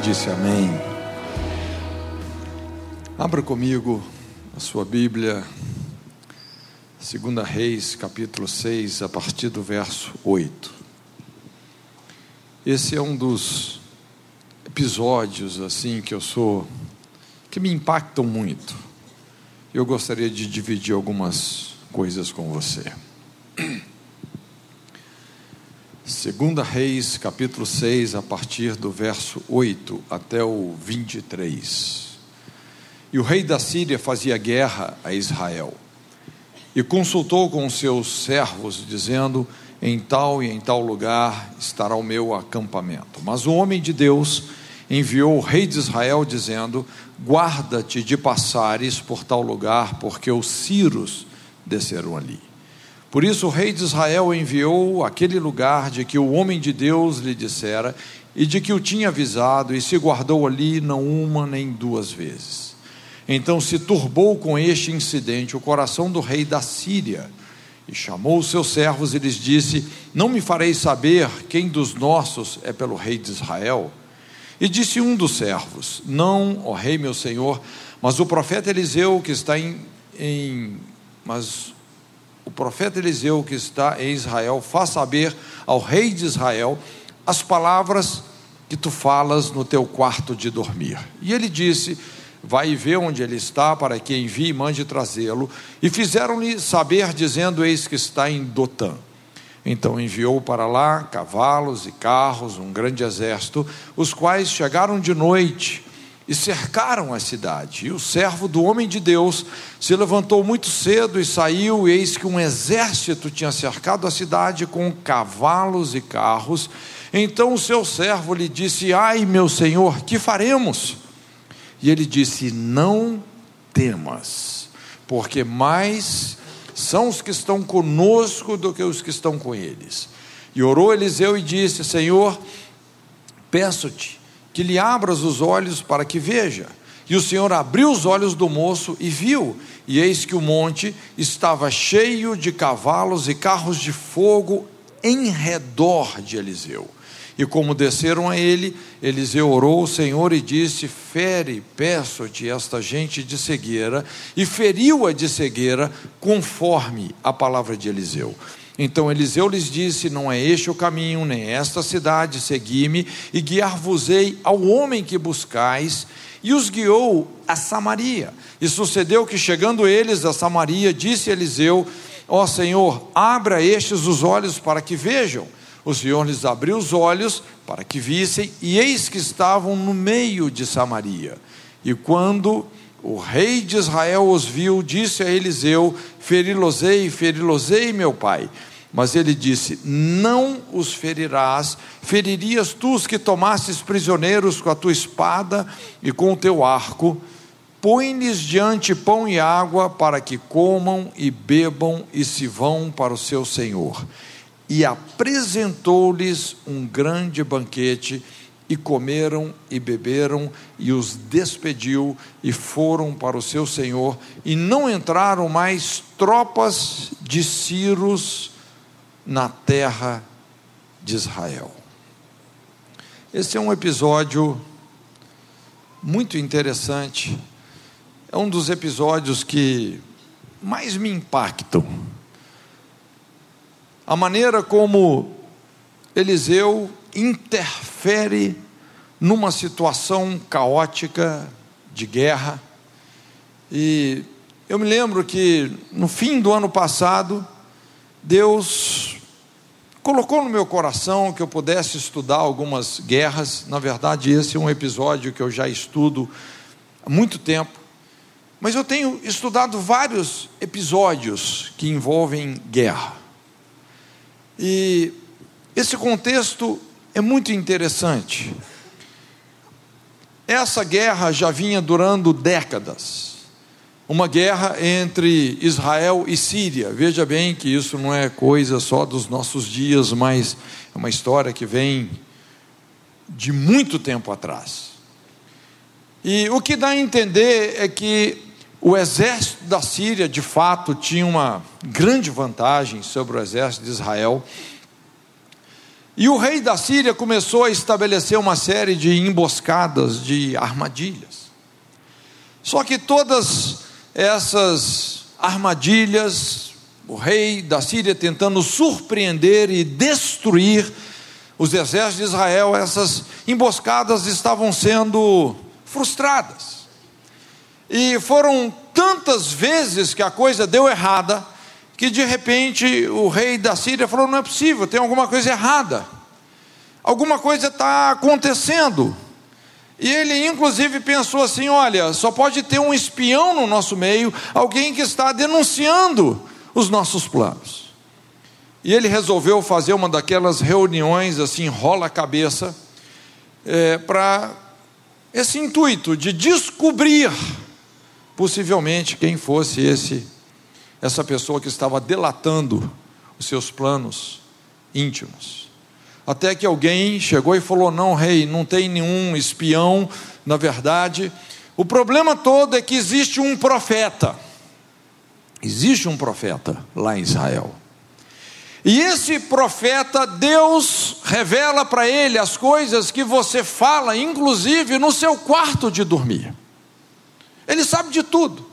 disse amém. Abra comigo a sua Bíblia, 2 Reis, capítulo 6, a partir do verso 8. Esse é um dos episódios assim que eu sou que me impactam muito. Eu gostaria de dividir algumas coisas com você. Segunda Reis, capítulo 6, a partir do verso 8 até o 23. E o rei da Síria fazia guerra a Israel. E consultou com seus servos, dizendo: Em tal e em tal lugar estará o meu acampamento. Mas o homem de Deus enviou o rei de Israel, dizendo: Guarda-te de passares por tal lugar, porque os ciros desceram ali. Por isso o rei de Israel enviou aquele lugar de que o homem de Deus lhe dissera e de que o tinha avisado, e se guardou ali não uma nem duas vezes. Então se turbou com este incidente o coração do rei da Síria, e chamou os seus servos e lhes disse: Não me fareis saber quem dos nossos é pelo rei de Israel? E disse um dos servos: Não, ó rei meu senhor, mas o profeta Eliseu que está em, em mas o profeta Eliseu, que está em Israel, faz saber ao rei de Israel as palavras que tu falas no teu quarto de dormir. E ele disse: Vai ver onde ele está, para que envie e mande trazê-lo. E fizeram-lhe saber, dizendo: Eis que está em Dotã. Então enviou para lá cavalos e carros, um grande exército, os quais chegaram de noite e cercaram a cidade. E o servo do homem de Deus se levantou muito cedo e saiu, e eis que um exército tinha cercado a cidade com cavalos e carros. Então o seu servo lhe disse: Ai, meu senhor, que faremos? E ele disse: Não temas, porque mais são os que estão conosco do que os que estão com eles. E orou Eliseu e disse: Senhor, peço-te que lhe abras os olhos para que veja. E o Senhor abriu os olhos do moço e viu, e eis que o monte estava cheio de cavalos e carros de fogo em redor de Eliseu. E como desceram a ele, Eliseu orou ao Senhor e disse: Fere, peço-te, esta gente de cegueira, e feriu-a de cegueira, conforme a palavra de Eliseu. Então Eliseu lhes disse: Não é este o caminho, nem esta cidade, segui-me, e guiar-vos-ei ao homem que buscais. E os guiou a Samaria. E sucedeu que, chegando eles a Samaria, disse Eliseu: Ó Senhor, abra estes os olhos para que vejam. O Senhor lhes abriu os olhos para que vissem, e eis que estavam no meio de Samaria. E quando o rei de Israel os viu, disse a Eliseu: Ferilosei, ferilosei, meu pai. Mas ele disse: Não os ferirás, feririas tu os que tomasses prisioneiros com a tua espada e com o teu arco. Põe-lhes diante pão e água para que comam e bebam e se vão para o seu senhor. E apresentou-lhes um grande banquete, e comeram e beberam, e os despediu, e foram para o seu senhor, e não entraram mais tropas de Círios na terra de Israel. Esse é um episódio muito interessante, é um dos episódios que mais me impactam. A maneira como Eliseu interfere numa situação caótica de guerra. E eu me lembro que no fim do ano passado, Deus colocou no meu coração que eu pudesse estudar algumas guerras. Na verdade, esse é um episódio que eu já estudo há muito tempo. Mas eu tenho estudado vários episódios que envolvem guerra. E esse contexto é muito interessante. Essa guerra já vinha durando décadas uma guerra entre Israel e Síria. Veja bem que isso não é coisa só dos nossos dias, mas é uma história que vem de muito tempo atrás. E o que dá a entender é que o exército da Síria, de fato, tinha uma grande vantagem sobre o exército de Israel. E o rei da Síria começou a estabelecer uma série de emboscadas, de armadilhas. Só que todas essas armadilhas, o rei da Síria tentando surpreender e destruir os exércitos de Israel, essas emboscadas estavam sendo frustradas. E foram tantas vezes que a coisa deu errada, que de repente o rei da Síria falou: não é possível, tem alguma coisa errada, alguma coisa está acontecendo. E ele, inclusive, pensou assim: olha, só pode ter um espião no nosso meio, alguém que está denunciando os nossos planos. E ele resolveu fazer uma daquelas reuniões, assim, rola a cabeça, é, para esse intuito de descobrir, possivelmente, quem fosse esse essa pessoa que estava delatando os seus planos íntimos. Até que alguém chegou e falou: Não, rei, não tem nenhum espião, na verdade. O problema todo é que existe um profeta. Existe um profeta lá em Israel. E esse profeta, Deus revela para ele as coisas que você fala, inclusive no seu quarto de dormir. Ele sabe de tudo.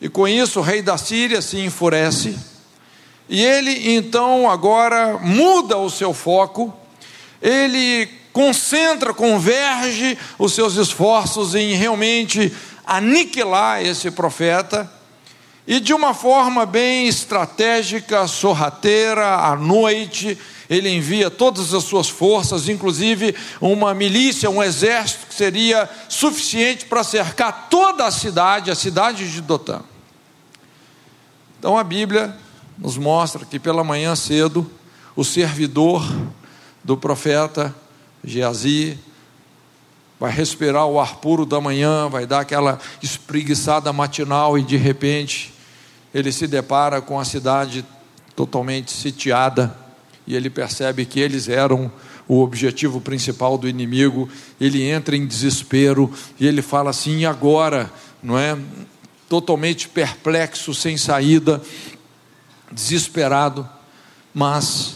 E com isso o rei da Síria se enfurece, e ele então agora muda o seu foco, ele concentra, converge os seus esforços em realmente aniquilar esse profeta, e de uma forma bem estratégica, sorrateira, à noite, ele envia todas as suas forças, inclusive uma milícia, um exército que seria suficiente para cercar toda a cidade, a cidade de Dotã. Então a Bíblia nos mostra que pela manhã cedo, o servidor do profeta Geazi vai respirar o ar puro da manhã, vai dar aquela espreguiçada matinal e de repente ele se depara com a cidade totalmente sitiada e ele percebe que eles eram o objetivo principal do inimigo, ele entra em desespero e ele fala assim: e agora? Não é? Totalmente perplexo, sem saída, desesperado, mas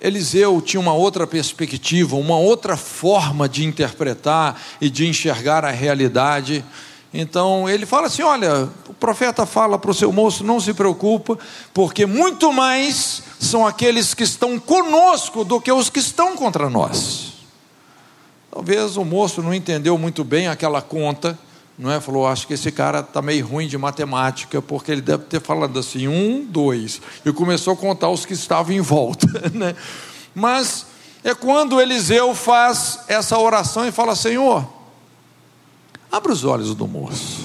Eliseu tinha uma outra perspectiva, uma outra forma de interpretar e de enxergar a realidade. Então ele fala assim: olha, o profeta fala para o seu moço, não se preocupa, porque muito mais são aqueles que estão conosco do que os que estão contra nós. Talvez o moço não entendeu muito bem aquela conta, não é? Falou, acho que esse cara está meio ruim de matemática, porque ele deve ter falado assim, um, dois, e começou a contar os que estavam em volta, né? Mas é quando Eliseu faz essa oração e fala: Senhor, Abra os olhos do moço,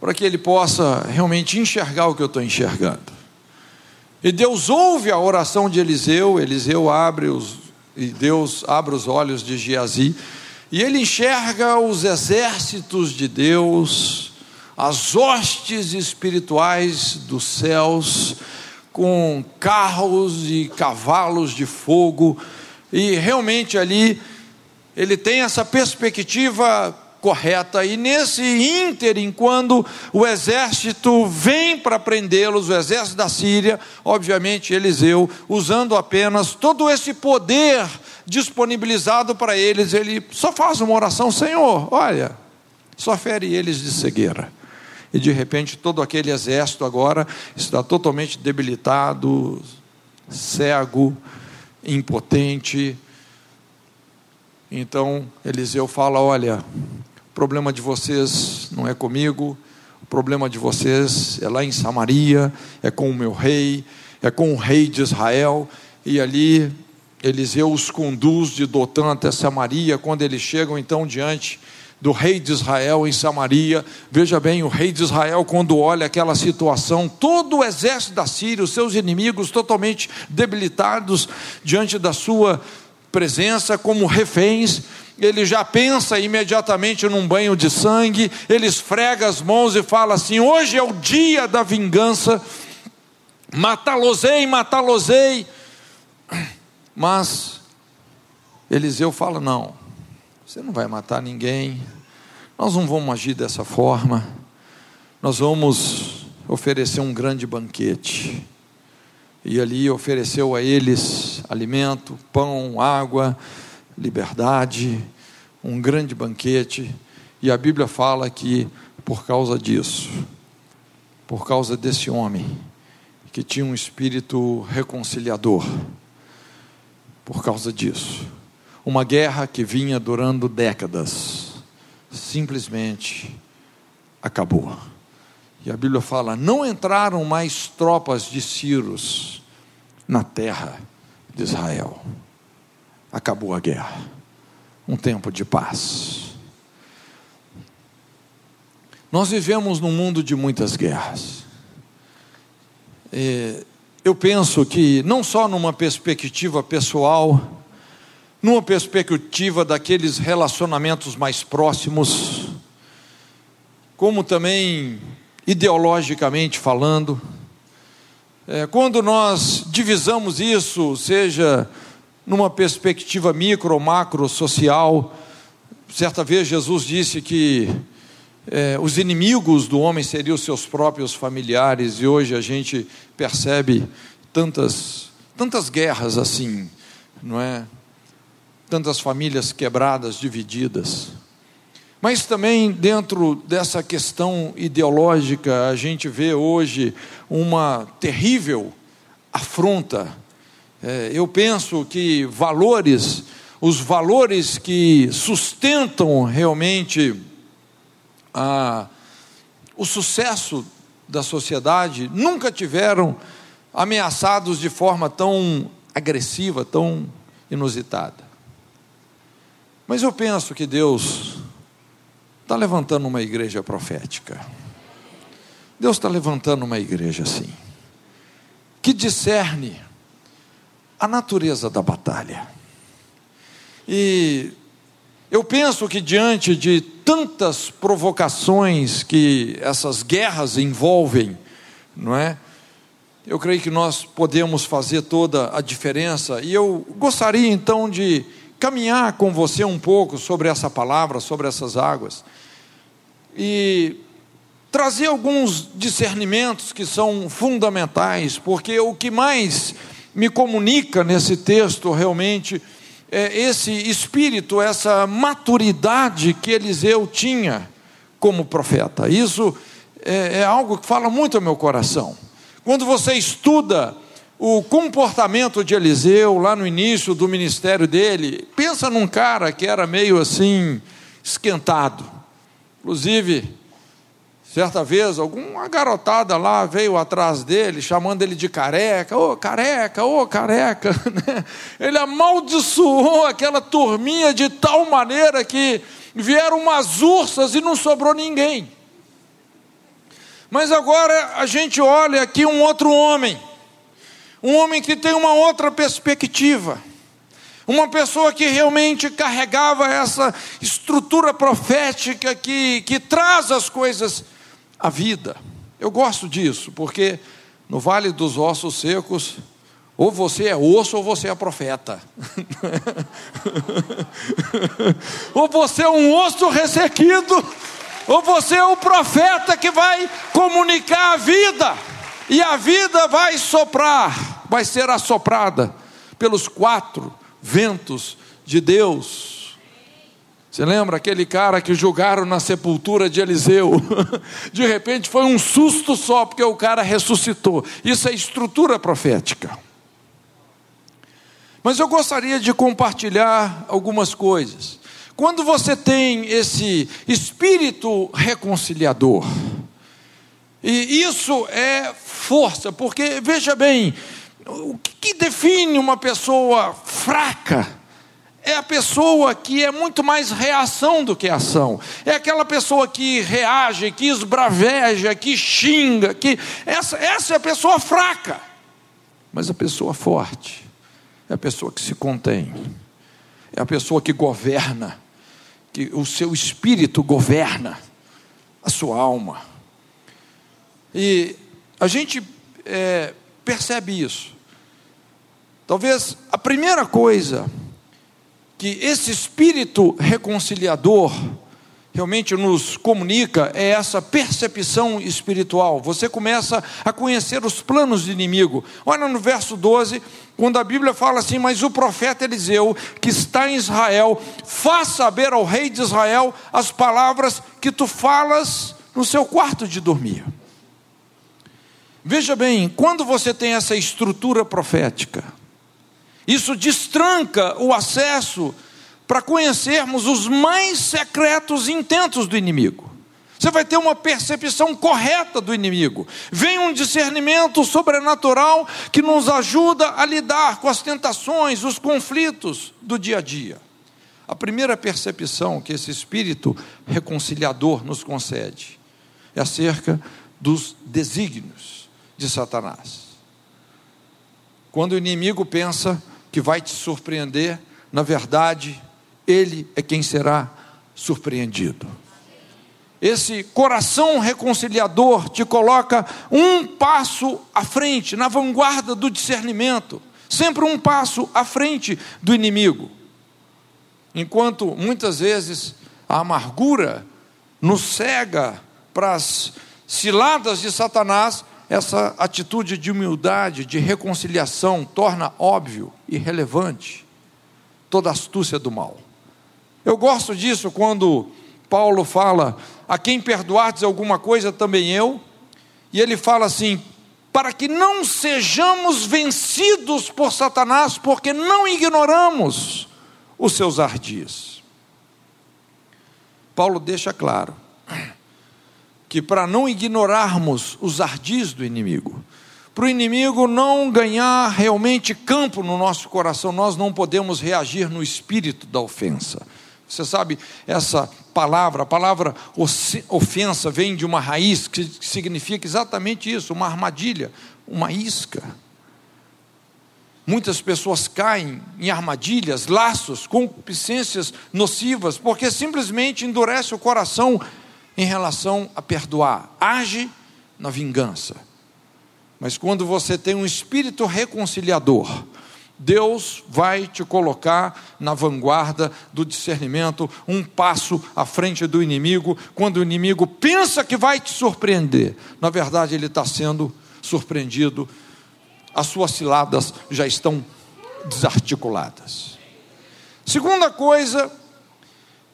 para que ele possa realmente enxergar o que eu estou enxergando. E Deus ouve a oração de Eliseu, Eliseu abre os, e Deus abre os olhos de Geazi, e ele enxerga os exércitos de Deus, as hostes espirituais dos céus, com carros e cavalos de fogo, e realmente ali ele tem essa perspectiva correta, e nesse ínterim, quando o exército vem para prendê-los, o exército da Síria, obviamente Eliseu, usando apenas todo esse poder disponibilizado para eles, ele só faz uma oração: Senhor, olha, só fere eles de cegueira. E de repente todo aquele exército agora está totalmente debilitado, cego, impotente, então Eliseu fala: Olha, o problema de vocês não é comigo, o problema de vocês é lá em Samaria, é com o meu rei, é com o rei de Israel. E ali Eliseu os conduz de Dotã até Samaria. Quando eles chegam então diante do rei de Israel em Samaria. Veja bem, o rei de Israel, quando olha aquela situação, todo o exército da Síria, os seus inimigos totalmente debilitados diante da sua presença como reféns, ele já pensa imediatamente num banho de sangue, ele esfrega as mãos e fala assim: hoje é o dia da vingança, matá-los-ei, matá-los-ei. Mas Eliseu fala: não, você não vai matar ninguém, nós não vamos agir dessa forma, nós vamos oferecer um grande banquete. e ali ofereceu a eles alimento, pão, água, liberdade, um grande banquete. E a Bíblia fala que por causa disso, por causa desse homem que tinha um espírito reconciliador, por causa disso, uma guerra que vinha durando décadas, simplesmente acabou. E a Bíblia fala: não entraram mais tropas de Círios na terra de Israel. Acabou a guerra. Um tempo de paz. Nós vivemos num mundo de muitas guerras. É, eu penso que, não só numa perspectiva pessoal, numa perspectiva daqueles relacionamentos mais próximos, como também ideologicamente falando. É, quando nós divisamos isso, seja numa perspectiva micro ou macro social, certa vez Jesus disse que é, os inimigos do homem seriam seus próprios familiares, e hoje a gente percebe tantas, tantas guerras assim, não é? Tantas famílias quebradas, divididas. Mas também dentro dessa questão ideológica, a gente vê hoje uma terrível afronta. É, eu penso que valores, os valores que sustentam realmente a, o sucesso da sociedade, nunca tiveram ameaçados de forma tão agressiva, tão inusitada. Mas eu penso que Deus está levantando uma igreja profética. Deus está levantando uma igreja assim, que discerne a natureza da batalha. E eu penso que diante de tantas provocações que essas guerras envolvem, não é? Eu creio que nós podemos fazer toda a diferença. E eu gostaria então de caminhar com você um pouco sobre essa palavra, sobre essas águas e trazer alguns discernimentos que são fundamentais, porque o que mais me comunica nesse texto realmente é esse espírito, essa maturidade que Eliseu tinha como profeta. Isso é, é algo que fala muito ao meu coração. Quando você estuda o comportamento de Eliseu lá no início do ministério dele, pensa num cara que era meio assim esquentado Inclusive, certa vez, alguma garotada lá veio atrás dele, chamando ele de careca, ô oh, careca, ô oh, careca. Né? Ele amaldiçoou aquela turminha de tal maneira que vieram umas ursas e não sobrou ninguém. Mas agora a gente olha aqui um outro homem, um homem que tem uma outra perspectiva uma pessoa que realmente carregava essa estrutura profética que, que traz as coisas à vida. Eu gosto disso, porque no Vale dos Ossos Secos, ou você é osso ou você é profeta. ou você é um osso ressequido, ou você é o profeta que vai comunicar a vida, e a vida vai soprar, vai ser assoprada pelos quatro ventos de Deus. Você lembra aquele cara que julgaram na sepultura de Eliseu? De repente foi um susto só, porque o cara ressuscitou. Isso é estrutura profética. Mas eu gostaria de compartilhar algumas coisas. Quando você tem esse espírito reconciliador, e isso é força, porque veja bem, o que define uma pessoa fraca? É a pessoa que é muito mais reação do que ação. É aquela pessoa que reage, que esbraveja, que xinga, que essa, essa é a pessoa fraca. Mas a pessoa forte é a pessoa que se contém. É a pessoa que governa, que o seu espírito governa a sua alma. E a gente é, percebe isso. Talvez a primeira coisa que esse espírito reconciliador realmente nos comunica é essa percepção espiritual. Você começa a conhecer os planos do inimigo. Olha no verso 12, quando a Bíblia fala assim: Mas o profeta Eliseu, que está em Israel, faz saber ao rei de Israel as palavras que tu falas no seu quarto de dormir. Veja bem, quando você tem essa estrutura profética, isso destranca o acesso para conhecermos os mais secretos intentos do inimigo. Você vai ter uma percepção correta do inimigo. Vem um discernimento sobrenatural que nos ajuda a lidar com as tentações, os conflitos do dia a dia. A primeira percepção que esse espírito reconciliador nos concede é acerca dos desígnios de Satanás. Quando o inimigo pensa que vai te surpreender, na verdade, ele é quem será surpreendido. Esse coração reconciliador te coloca um passo à frente, na vanguarda do discernimento, sempre um passo à frente do inimigo. Enquanto muitas vezes a amargura nos cega para as ciladas de Satanás, essa atitude de humildade, de reconciliação, torna óbvio e relevante toda a astúcia do mal. Eu gosto disso quando Paulo fala: a quem perdoardes alguma coisa, também eu. E ele fala assim: para que não sejamos vencidos por Satanás, porque não ignoramos os seus ardis. Paulo deixa claro que para não ignorarmos os ardis do inimigo, para o inimigo não ganhar realmente campo no nosso coração, nós não podemos reagir no espírito da ofensa. Você sabe, essa palavra, a palavra ofensa, vem de uma raiz que significa exatamente isso: uma armadilha, uma isca. Muitas pessoas caem em armadilhas, laços, concupiscências nocivas, porque simplesmente endurece o coração em relação a perdoar, age na vingança. Mas quando você tem um espírito reconciliador, Deus vai te colocar na vanguarda do discernimento, um passo à frente do inimigo, quando o inimigo pensa que vai te surpreender, na verdade ele está sendo surpreendido, as suas ciladas já estão desarticuladas. Segunda coisa,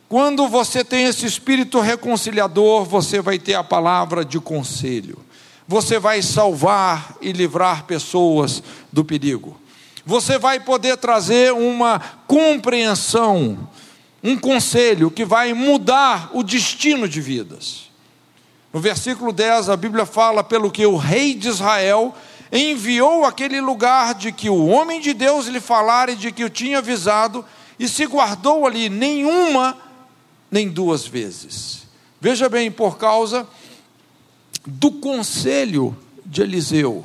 quando você tem esse espírito reconciliador, você vai ter a palavra de conselho, você vai salvar e livrar pessoas do perigo você vai poder trazer uma compreensão, um conselho que vai mudar o destino de vidas. No versículo 10, a Bíblia fala: pelo que o rei de Israel enviou aquele lugar de que o homem de Deus lhe falara e de que o tinha avisado, e se guardou ali nenhuma, nem duas vezes. Veja bem, por causa do conselho de Eliseu.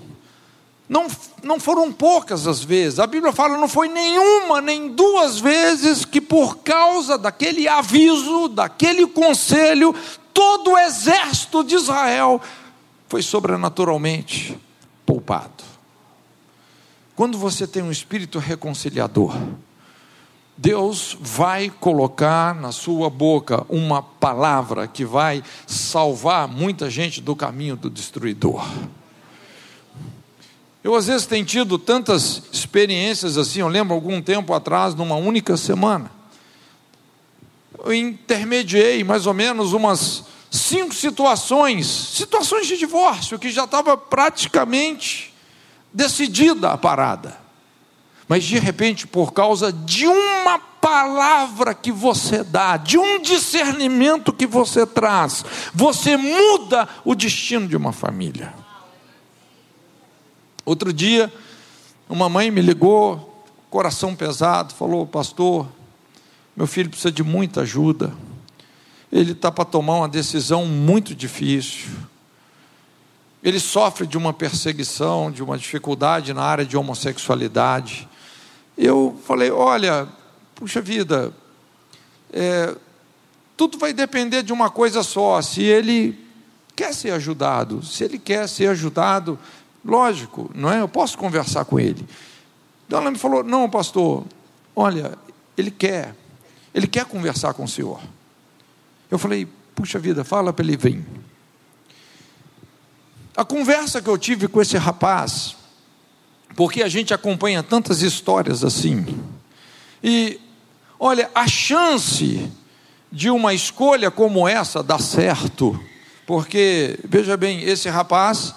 Não, não foram poucas as vezes, a Bíblia fala, não foi nenhuma, nem duas vezes que por causa daquele aviso, daquele conselho, todo o exército de Israel foi sobrenaturalmente poupado. Quando você tem um espírito reconciliador, Deus vai colocar na sua boca uma palavra que vai salvar muita gente do caminho do destruidor. Eu às vezes tenho tido tantas experiências assim, eu lembro algum tempo atrás, numa única semana. Eu intermediei mais ou menos umas cinco situações, situações de divórcio, que já estava praticamente decidida a parada. Mas de repente, por causa de uma palavra que você dá, de um discernimento que você traz, você muda o destino de uma família. Outro dia, uma mãe me ligou, coração pesado, falou: Pastor, meu filho precisa de muita ajuda. Ele está para tomar uma decisão muito difícil. Ele sofre de uma perseguição, de uma dificuldade na área de homossexualidade. Eu falei: Olha, puxa vida, é, tudo vai depender de uma coisa só. Se ele quer ser ajudado, se ele quer ser ajudado, Lógico, não é? Eu posso conversar com ele. Então ela me falou: Não, pastor, olha, ele quer, ele quer conversar com o senhor. Eu falei: puxa vida, fala para ele vir. A conversa que eu tive com esse rapaz, porque a gente acompanha tantas histórias assim, e olha, a chance de uma escolha como essa dar certo, porque, veja bem, esse rapaz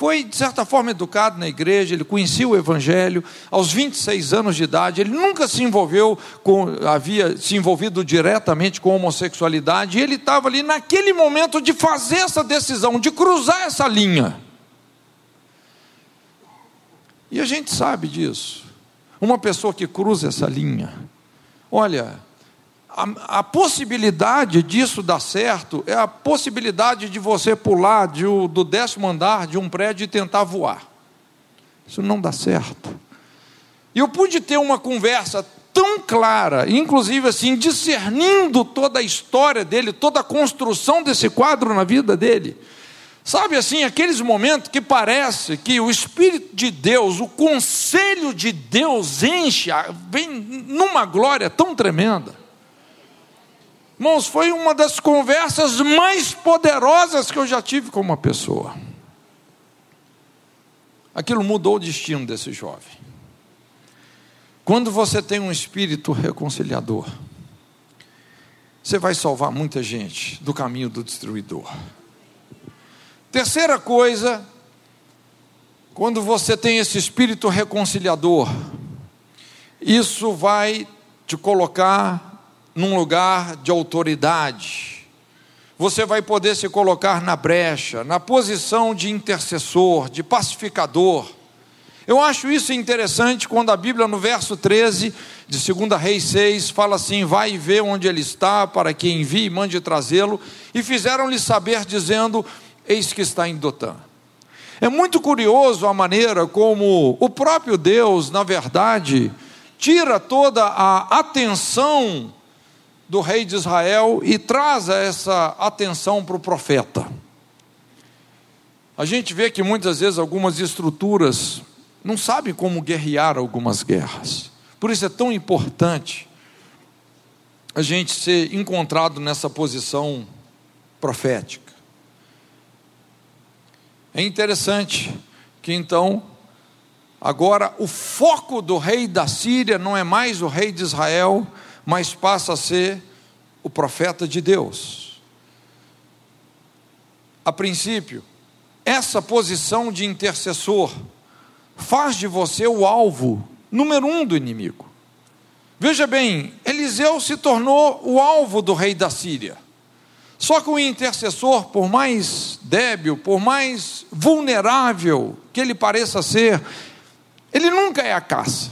foi, de certa forma, educado na igreja, ele conhecia o Evangelho, aos 26 anos de idade, ele nunca se envolveu com, havia se envolvido diretamente com homossexualidade, e ele estava ali naquele momento de fazer essa decisão, de cruzar essa linha. E a gente sabe disso. Uma pessoa que cruza essa linha, olha, a, a, possibilidade disso dar certo é a possibilidade de você pular de, do décimo andar de um prédio e tentar voar. Isso não dá certo. E eu pude ter uma conversa tão clara, inclusive assim, discernindo toda a história dele, toda a construção desse quadro na vida dele. Sabe assim, aqueles momentos que parece que o Espírito de Deus, o conselho de Deus enche, vem numa glória tão tremenda. Irmãos, foi uma das conversas mais poderosas que eu já tive com uma pessoa. Aquilo mudou o destino desse jovem. Quando você tem um espírito reconciliador, você vai salvar muita gente do caminho do destruidor. Terceira coisa, quando você tem esse espírito reconciliador, isso vai te colocar num lugar de autoridade. Você vai poder se colocar na brecha, na posição de intercessor, de pacificador. Eu acho isso interessante quando a Bíblia, no verso 13 de 2 Reis 6, fala assim: Vai vê onde ele está, para que envie e mande trazê-lo. E fizeram-lhe saber, dizendo: Eis que está em Dotã. É muito curioso a maneira como o próprio Deus, na verdade, tira toda a atenção do rei de Israel e traz essa atenção para o profeta. A gente vê que muitas vezes algumas estruturas não sabem como guerrear algumas guerras. Por isso é tão importante a gente ser encontrado nessa posição profética. É interessante que então, agora o foco do rei da Síria não é mais o rei de Israel, mas passa a ser o profeta de Deus. A princípio, essa posição de intercessor faz de você o alvo número um do inimigo. Veja bem, Eliseu se tornou o alvo do rei da Síria. Só que o intercessor, por mais débil, por mais vulnerável que ele pareça ser, ele nunca é a caça,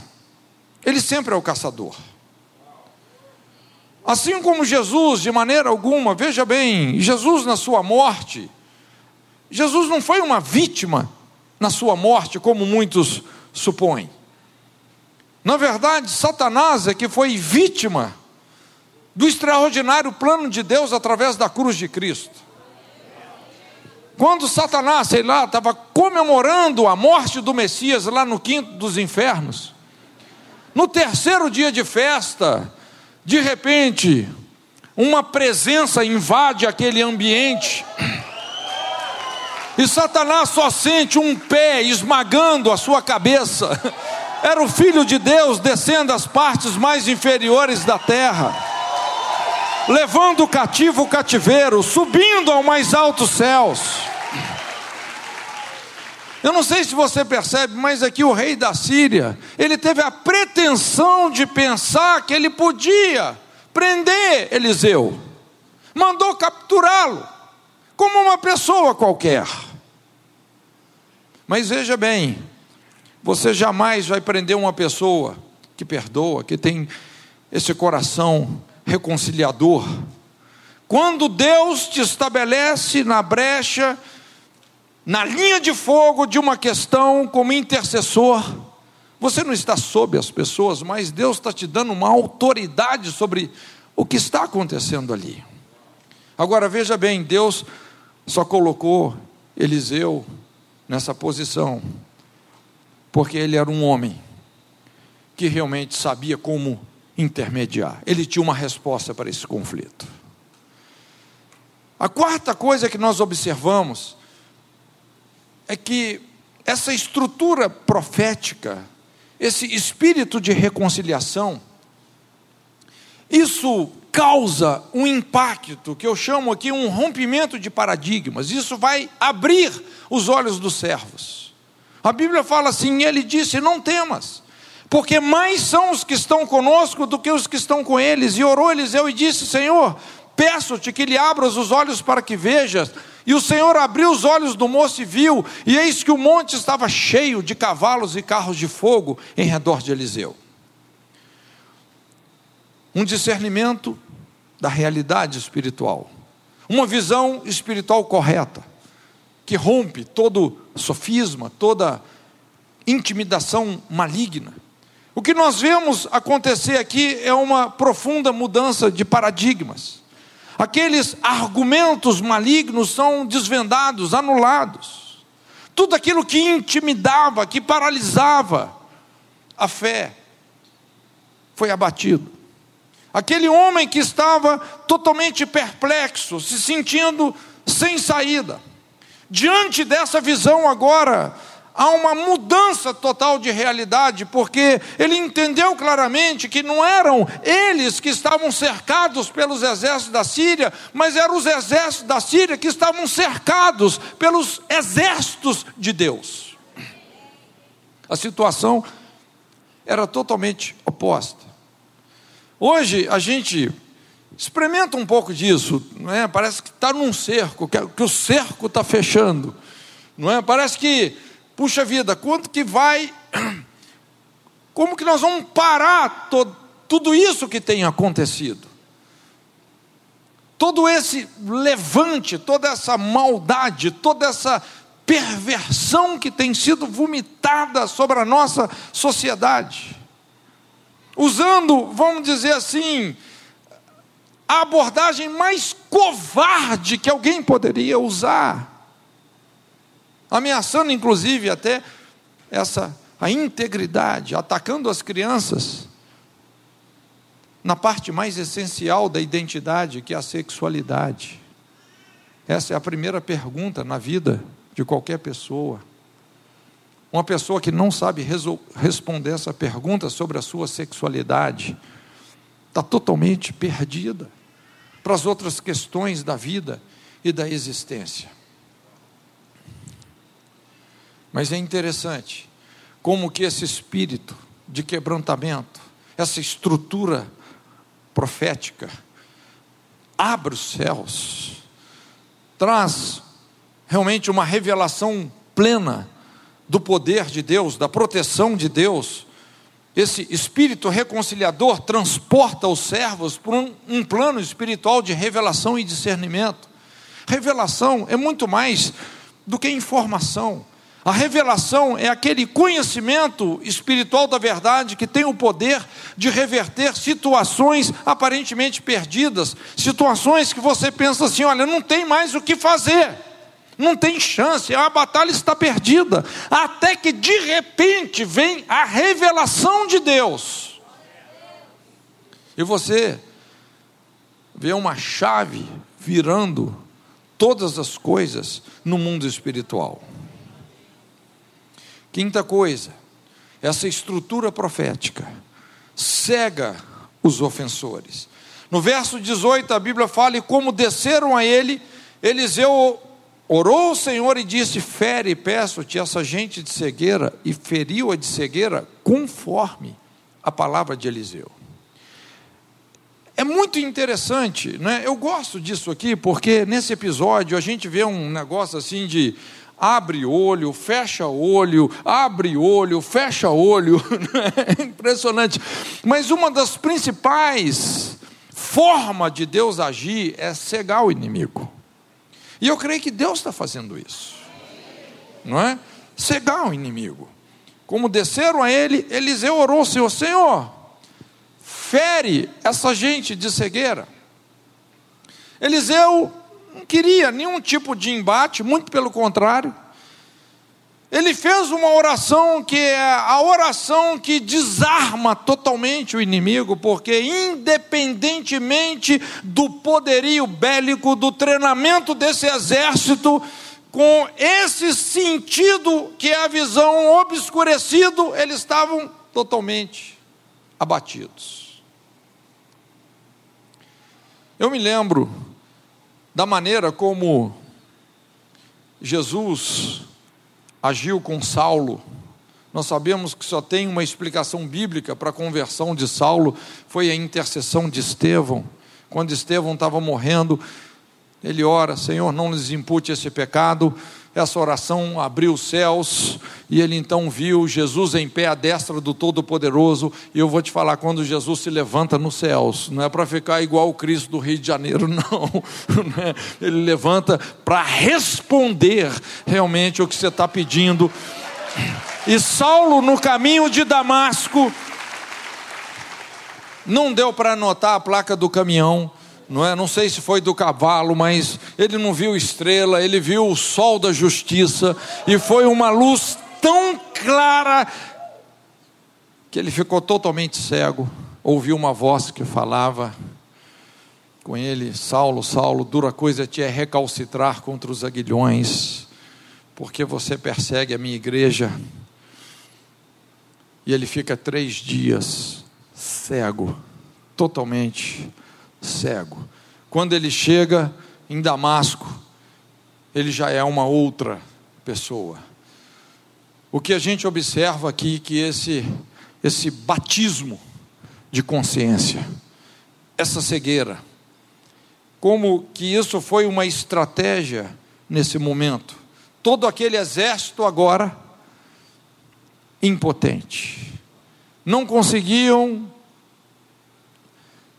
ele sempre é o caçador. Assim como Jesus, de maneira alguma, veja bem, Jesus na sua morte, Jesus não foi uma vítima na sua morte, como muitos supõem. Na verdade, Satanás é que foi vítima do extraordinário plano de Deus através da cruz de Cristo. Quando Satanás, sei lá, estava comemorando a morte do Messias lá no quinto dos infernos, no terceiro dia de festa, de repente, uma presença invade aquele ambiente. E Satanás só sente um pé esmagando a sua cabeça. Era o Filho de Deus descendo as partes mais inferiores da terra, levando o cativo o cativeiro, subindo ao mais altos céus. Eu não sei se você percebe, mas aqui o rei da Síria, ele teve a pretensão de pensar que ele podia prender Eliseu, mandou capturá-lo, como uma pessoa qualquer. Mas veja bem, você jamais vai prender uma pessoa que perdoa, que tem esse coração reconciliador. Quando Deus te estabelece na brecha na linha de fogo de uma questão como intercessor, você não está sob as pessoas, mas Deus está te dando uma autoridade sobre o que está acontecendo ali. Agora veja bem, Deus só colocou Eliseu nessa posição, porque ele era um homem que realmente sabia como intermediar, ele tinha uma resposta para esse conflito. A quarta coisa que nós observamos é que essa estrutura profética, esse espírito de reconciliação, isso causa um impacto que eu chamo aqui um rompimento de paradigmas. Isso vai abrir os olhos dos servos. A Bíblia fala assim: ele disse: Não temas, porque mais são os que estão conosco do que os que estão com eles. E orou Eliseu e disse: Senhor, Peço-te que lhe abras os olhos para que vejas. E o Senhor abriu os olhos do moço e viu, e eis que o monte estava cheio de cavalos e carros de fogo em redor de Eliseu. Um discernimento da realidade espiritual, uma visão espiritual correta, que rompe todo sofisma, toda intimidação maligna. O que nós vemos acontecer aqui é uma profunda mudança de paradigmas aqueles argumentos malignos são desvendados, anulados. Tudo aquilo que intimidava, que paralisava a fé, foi abatido. Aquele homem que estava totalmente perplexo, se sentindo sem saída, diante dessa visão agora há uma mudança total de realidade, porque ele entendeu claramente que não eram eles que estavam cercados pelos exércitos da Síria, mas eram os exércitos da Síria que estavam cercados pelos exércitos de Deus. A situação era totalmente oposta. Hoje a gente experimenta um pouco disso, não é? Parece que está num cerco, que o cerco está fechando, não é? Parece que puxa vida, quanto que vai, como que nós vamos parar todo, tudo isso que tem acontecido? Todo esse levante, toda essa maldade, toda essa perversão que tem sido vomitada sobre a nossa sociedade. Usando, vamos dizer assim, a abordagem mais covarde que alguém poderia usar ameaçando inclusive até essa a integridade, atacando as crianças na parte mais essencial da identidade, que é a sexualidade. Essa é a primeira pergunta na vida de qualquer pessoa. Uma pessoa que não sabe responder essa pergunta sobre a sua sexualidade está totalmente perdida para as outras questões da vida e da existência. Mas é interessante como que esse espírito de quebrantamento, essa estrutura profética, abre os céus, traz realmente uma revelação plena do poder de Deus, da proteção de Deus. Esse espírito reconciliador transporta os servos por um, um plano espiritual de revelação e discernimento. Revelação é muito mais do que informação. A revelação é aquele conhecimento espiritual da verdade que tem o poder de reverter situações aparentemente perdidas, situações que você pensa assim: olha, não tem mais o que fazer, não tem chance, a batalha está perdida, até que de repente vem a revelação de Deus, e você vê uma chave virando todas as coisas no mundo espiritual. Quinta coisa, essa estrutura profética cega os ofensores. No verso 18, a Bíblia fala: E como desceram a ele, Eliseu orou ao Senhor e disse: Fere, peço-te essa gente de cegueira, e feriu-a de cegueira, conforme a palavra de Eliseu. É muito interessante, né? eu gosto disso aqui, porque nesse episódio a gente vê um negócio assim de abre olho, fecha olho, abre olho, fecha olho. É impressionante. Mas uma das principais formas de Deus agir é cegar o inimigo. E eu creio que Deus está fazendo isso. Não é? Cegar o inimigo. Como desceram a ele, Eliseu orou, Senhor, Senhor, fere essa gente de cegueira. Eliseu não queria nenhum tipo de embate, muito pelo contrário. Ele fez uma oração que é a oração que desarma totalmente o inimigo, porque independentemente do poderio bélico, do treinamento desse exército, com esse sentido que é a visão obscurecido, eles estavam totalmente abatidos. Eu me lembro da maneira como Jesus agiu com Saulo. Nós sabemos que só tem uma explicação bíblica para a conversão de Saulo, foi a intercessão de Estevão. Quando Estevão estava morrendo, ele ora: Senhor, não lhes impute esse pecado. Essa oração abriu os céus e ele então viu Jesus em pé à destra do Todo-Poderoso. E eu vou te falar: quando Jesus se levanta nos céus, não é para ficar igual o Cristo do Rio de Janeiro, não. É? Ele levanta para responder realmente o que você está pedindo. E Saulo, no caminho de Damasco, não deu para anotar a placa do caminhão não é? Não sei se foi do cavalo, mas ele não viu estrela, ele viu o sol da justiça e foi uma luz tão clara que ele ficou totalmente cego. Ouviu uma voz que falava com ele: Saulo, Saulo, dura coisa te é recalcitrar contra os aguilhões, porque você persegue a minha igreja. E ele fica três dias cego, totalmente cego. Quando ele chega em Damasco, ele já é uma outra pessoa. O que a gente observa aqui que esse esse batismo de consciência, essa cegueira, como que isso foi uma estratégia nesse momento. Todo aquele exército agora impotente. Não conseguiam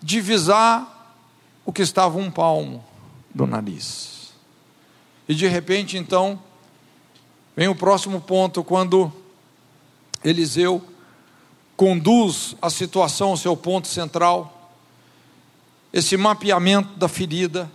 divisar o que estava um palmo do nariz. E de repente, então, vem o próximo ponto, quando Eliseu conduz a situação ao seu ponto central, esse mapeamento da ferida.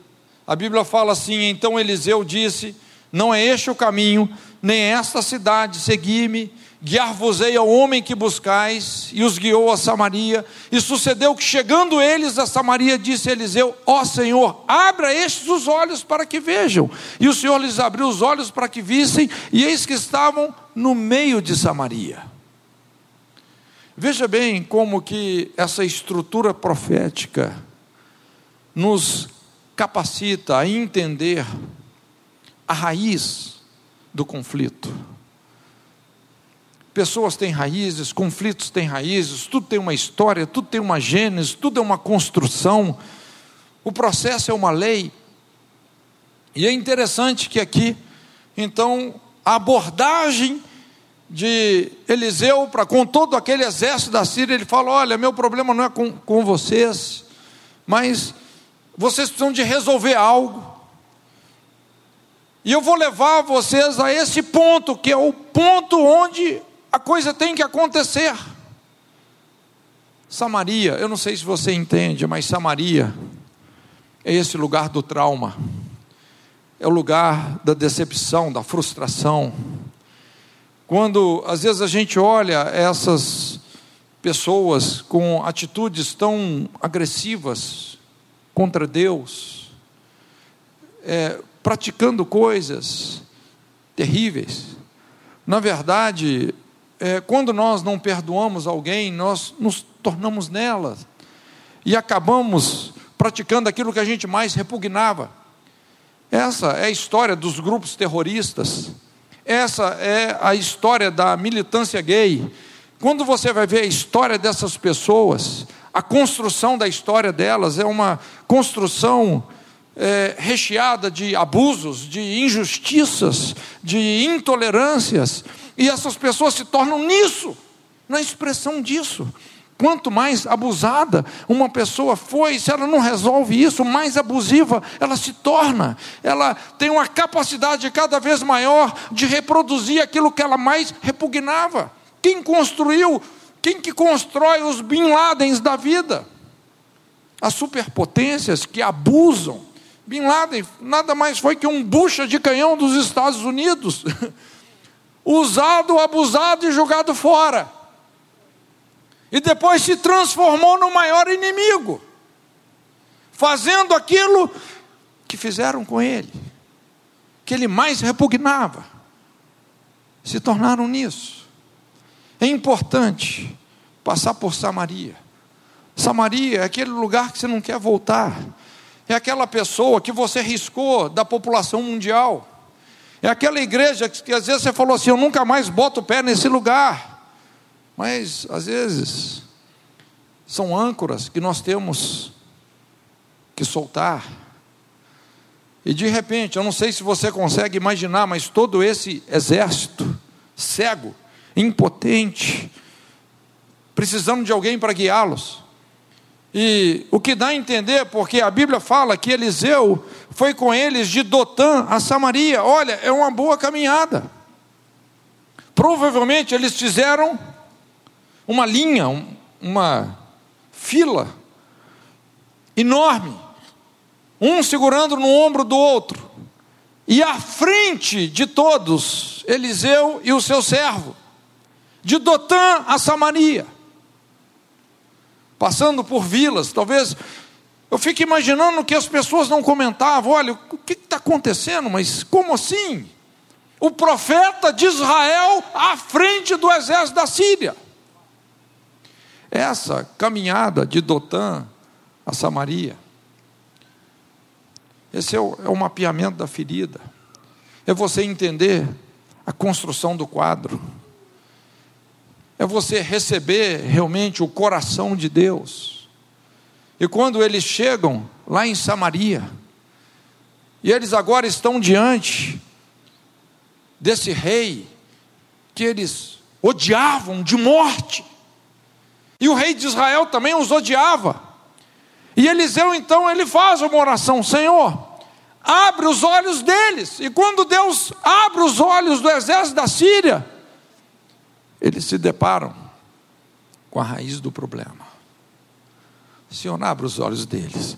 A Bíblia fala assim: então Eliseu disse: Não é este o caminho, nem esta cidade, segui-me guiar-vos-ei ao homem que buscais, e os guiou a Samaria. E sucedeu que, chegando eles a Samaria, disse Eliseu: Ó Senhor, abra estes os olhos para que vejam. E o Senhor lhes abriu os olhos para que vissem, e eis que estavam no meio de Samaria. Veja bem como que essa estrutura profética nos capacita a entender a raiz do conflito Pessoas têm raízes, conflitos têm raízes, tudo tem uma história, tudo tem uma gênese, tudo é uma construção. O processo é uma lei. E é interessante que aqui, então, a abordagem de Eliseu para com todo aquele exército da Síria, ele fala: Olha, meu problema não é com, com vocês, mas vocês precisam de resolver algo. E eu vou levar vocês a esse ponto, que é o ponto onde a coisa tem que acontecer. Samaria, eu não sei se você entende, mas Samaria é esse lugar do trauma, é o lugar da decepção, da frustração. Quando às vezes a gente olha essas pessoas com atitudes tão agressivas contra Deus, é, praticando coisas terríveis, na verdade, é, quando nós não perdoamos alguém, nós nos tornamos nela e acabamos praticando aquilo que a gente mais repugnava. Essa é a história dos grupos terroristas, essa é a história da militância gay. Quando você vai ver a história dessas pessoas, a construção da história delas é uma construção é, recheada de abusos, de injustiças, de intolerâncias. E essas pessoas se tornam nisso, na expressão disso. Quanto mais abusada uma pessoa foi, se ela não resolve isso, mais abusiva ela se torna. Ela tem uma capacidade cada vez maior de reproduzir aquilo que ela mais repugnava. Quem construiu, quem que constrói os Bin Ladens da vida? As superpotências que abusam. Bin Laden nada mais foi que um bucha de canhão dos Estados Unidos. usado, abusado e jogado fora. E depois se transformou no maior inimigo, fazendo aquilo que fizeram com ele, que ele mais repugnava. Se tornaram nisso. É importante passar por Samaria. Samaria é aquele lugar que você não quer voltar. É aquela pessoa que você riscou da população mundial. É aquela igreja que, que às vezes você falou assim: eu nunca mais boto o pé nesse lugar. Mas às vezes são âncoras que nós temos que soltar. E de repente, eu não sei se você consegue imaginar, mas todo esse exército cego, impotente, precisando de alguém para guiá-los. E o que dá a entender, porque a Bíblia fala que Eliseu foi com eles de Dotã a Samaria. Olha, é uma boa caminhada. Provavelmente eles fizeram uma linha, uma fila enorme, um segurando no ombro do outro, e à frente de todos, Eliseu e o seu servo, de Dotã a Samaria passando por vilas, talvez eu fico imaginando que as pessoas não comentavam: olha, o que está acontecendo? Mas como assim? O profeta de Israel à frente do exército da Síria. Essa caminhada de Dotã a Samaria, esse é o, é o mapeamento da ferida, é você entender a construção do quadro é você receber realmente o coração de Deus. E quando eles chegam lá em Samaria, e eles agora estão diante desse rei que eles odiavam de morte, e o rei de Israel também os odiava. E Eliseu então ele faz uma oração: Senhor, abre os olhos deles. E quando Deus abre os olhos do exército da Síria, eles se deparam com a raiz do problema. Senhor, abra os olhos deles,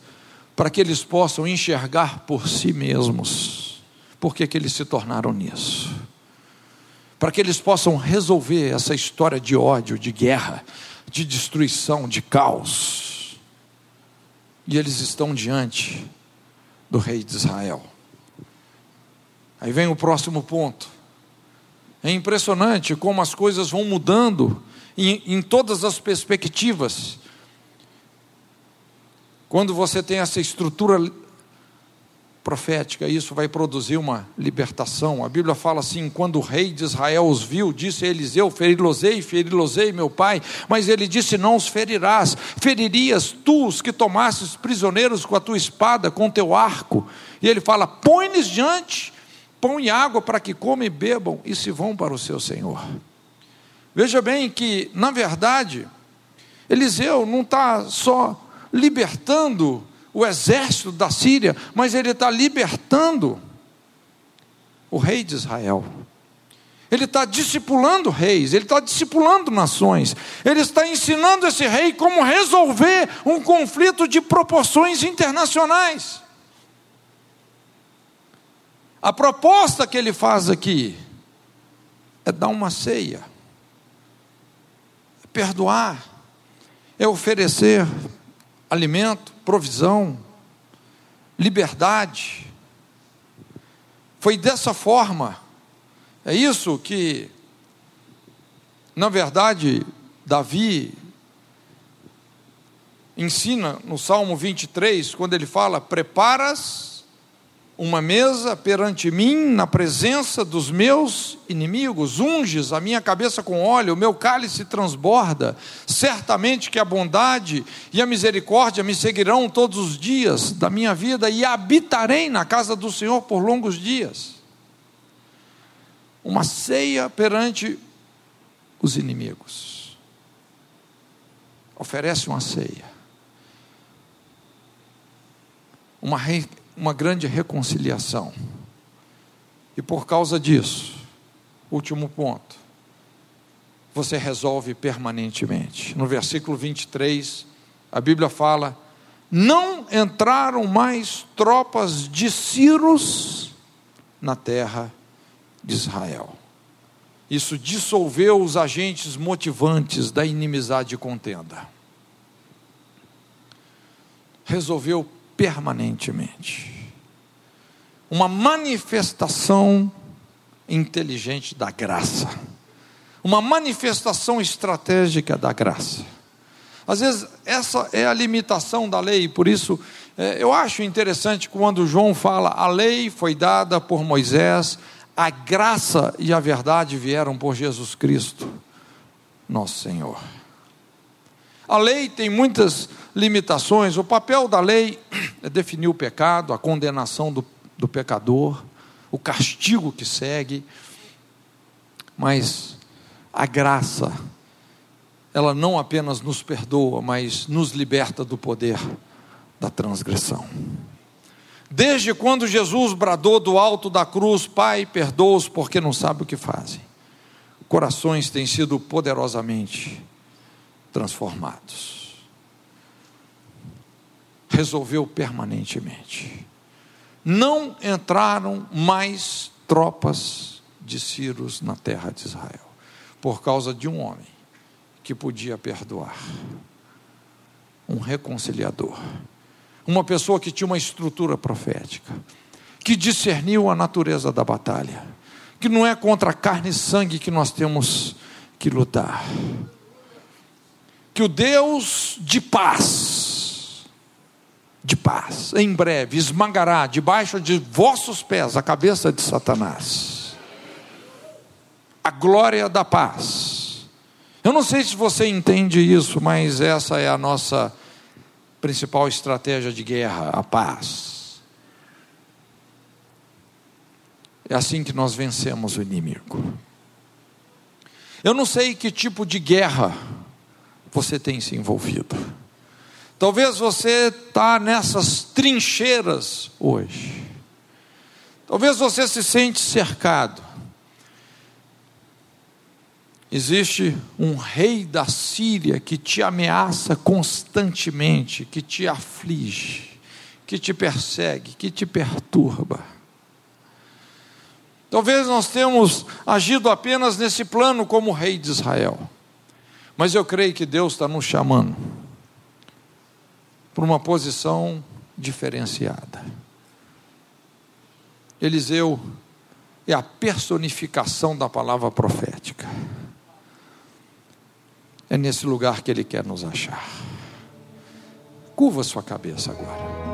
para que eles possam enxergar por si mesmos, por que eles se tornaram nisso. Para que eles possam resolver essa história de ódio, de guerra, de destruição, de caos. E eles estão diante do rei de Israel. Aí vem o próximo ponto. É impressionante como as coisas vão mudando em, em todas as perspectivas. Quando você tem essa estrutura profética, isso vai produzir uma libertação. A Bíblia fala assim: quando o rei de Israel os viu, disse a Eliseu: Ferilosei, ferilosei, meu pai. Mas ele disse: Não os ferirás, feririas tu os que tomasses prisioneiros com a tua espada, com o teu arco. E ele fala: Põe-lhes diante pão e água para que comam e bebam e se vão para o seu Senhor. Veja bem que, na verdade, Eliseu não está só libertando o exército da Síria, mas ele está libertando o rei de Israel. Ele está discipulando reis, ele está discipulando nações, ele está ensinando esse rei como resolver um conflito de proporções internacionais. A proposta que ele faz aqui é dar uma ceia, é perdoar, é oferecer alimento, provisão, liberdade. Foi dessa forma, é isso que, na verdade, Davi ensina no Salmo 23, quando ele fala: Preparas uma mesa perante mim, na presença dos meus inimigos, unges a minha cabeça com óleo, o meu cálice transborda. Certamente que a bondade e a misericórdia me seguirão todos os dias da minha vida e habitarei na casa do Senhor por longos dias. Uma ceia perante os inimigos. Oferece uma ceia. Uma uma grande reconciliação. E por causa disso, último ponto, você resolve permanentemente. No versículo 23, a Bíblia fala: Não entraram mais tropas de Círos na terra de Israel. Isso dissolveu os agentes motivantes da inimizade e contenda. Resolveu permanentemente. Uma manifestação inteligente da graça. Uma manifestação estratégica da graça. Às vezes, essa é a limitação da lei, por isso, é, eu acho interessante quando João fala: a lei foi dada por Moisés, a graça e a verdade vieram por Jesus Cristo, nosso Senhor. A lei tem muitas limitações, o papel da lei é definir o pecado, a condenação do, do pecador, o castigo que segue, mas a graça, ela não apenas nos perdoa, mas nos liberta do poder da transgressão. Desde quando Jesus bradou do alto da cruz: Pai, perdoa-os porque não sabem o que fazem. Corações têm sido poderosamente transformados. Resolveu permanentemente. Não entraram mais tropas de Círios na terra de Israel, por causa de um homem que podia perdoar um reconciliador uma pessoa que tinha uma estrutura profética, que discerniu a natureza da batalha, que não é contra carne e sangue que nós temos que lutar. Que o Deus de paz, de paz, em breve esmagará debaixo de vossos pés a cabeça de Satanás. A glória da paz. Eu não sei se você entende isso, mas essa é a nossa principal estratégia de guerra, a paz. É assim que nós vencemos o inimigo. Eu não sei que tipo de guerra você tem se envolvido. Talvez você está nessas trincheiras hoje. Talvez você se sente cercado. Existe um rei da Síria que te ameaça constantemente, que te aflige, que te persegue, que te perturba. Talvez nós tenhamos agido apenas nesse plano como rei de Israel, mas eu creio que Deus está nos chamando para uma posição diferenciada. Eliseu é a personificação da palavra profética. É nesse lugar que Ele quer nos achar. Curva sua cabeça agora.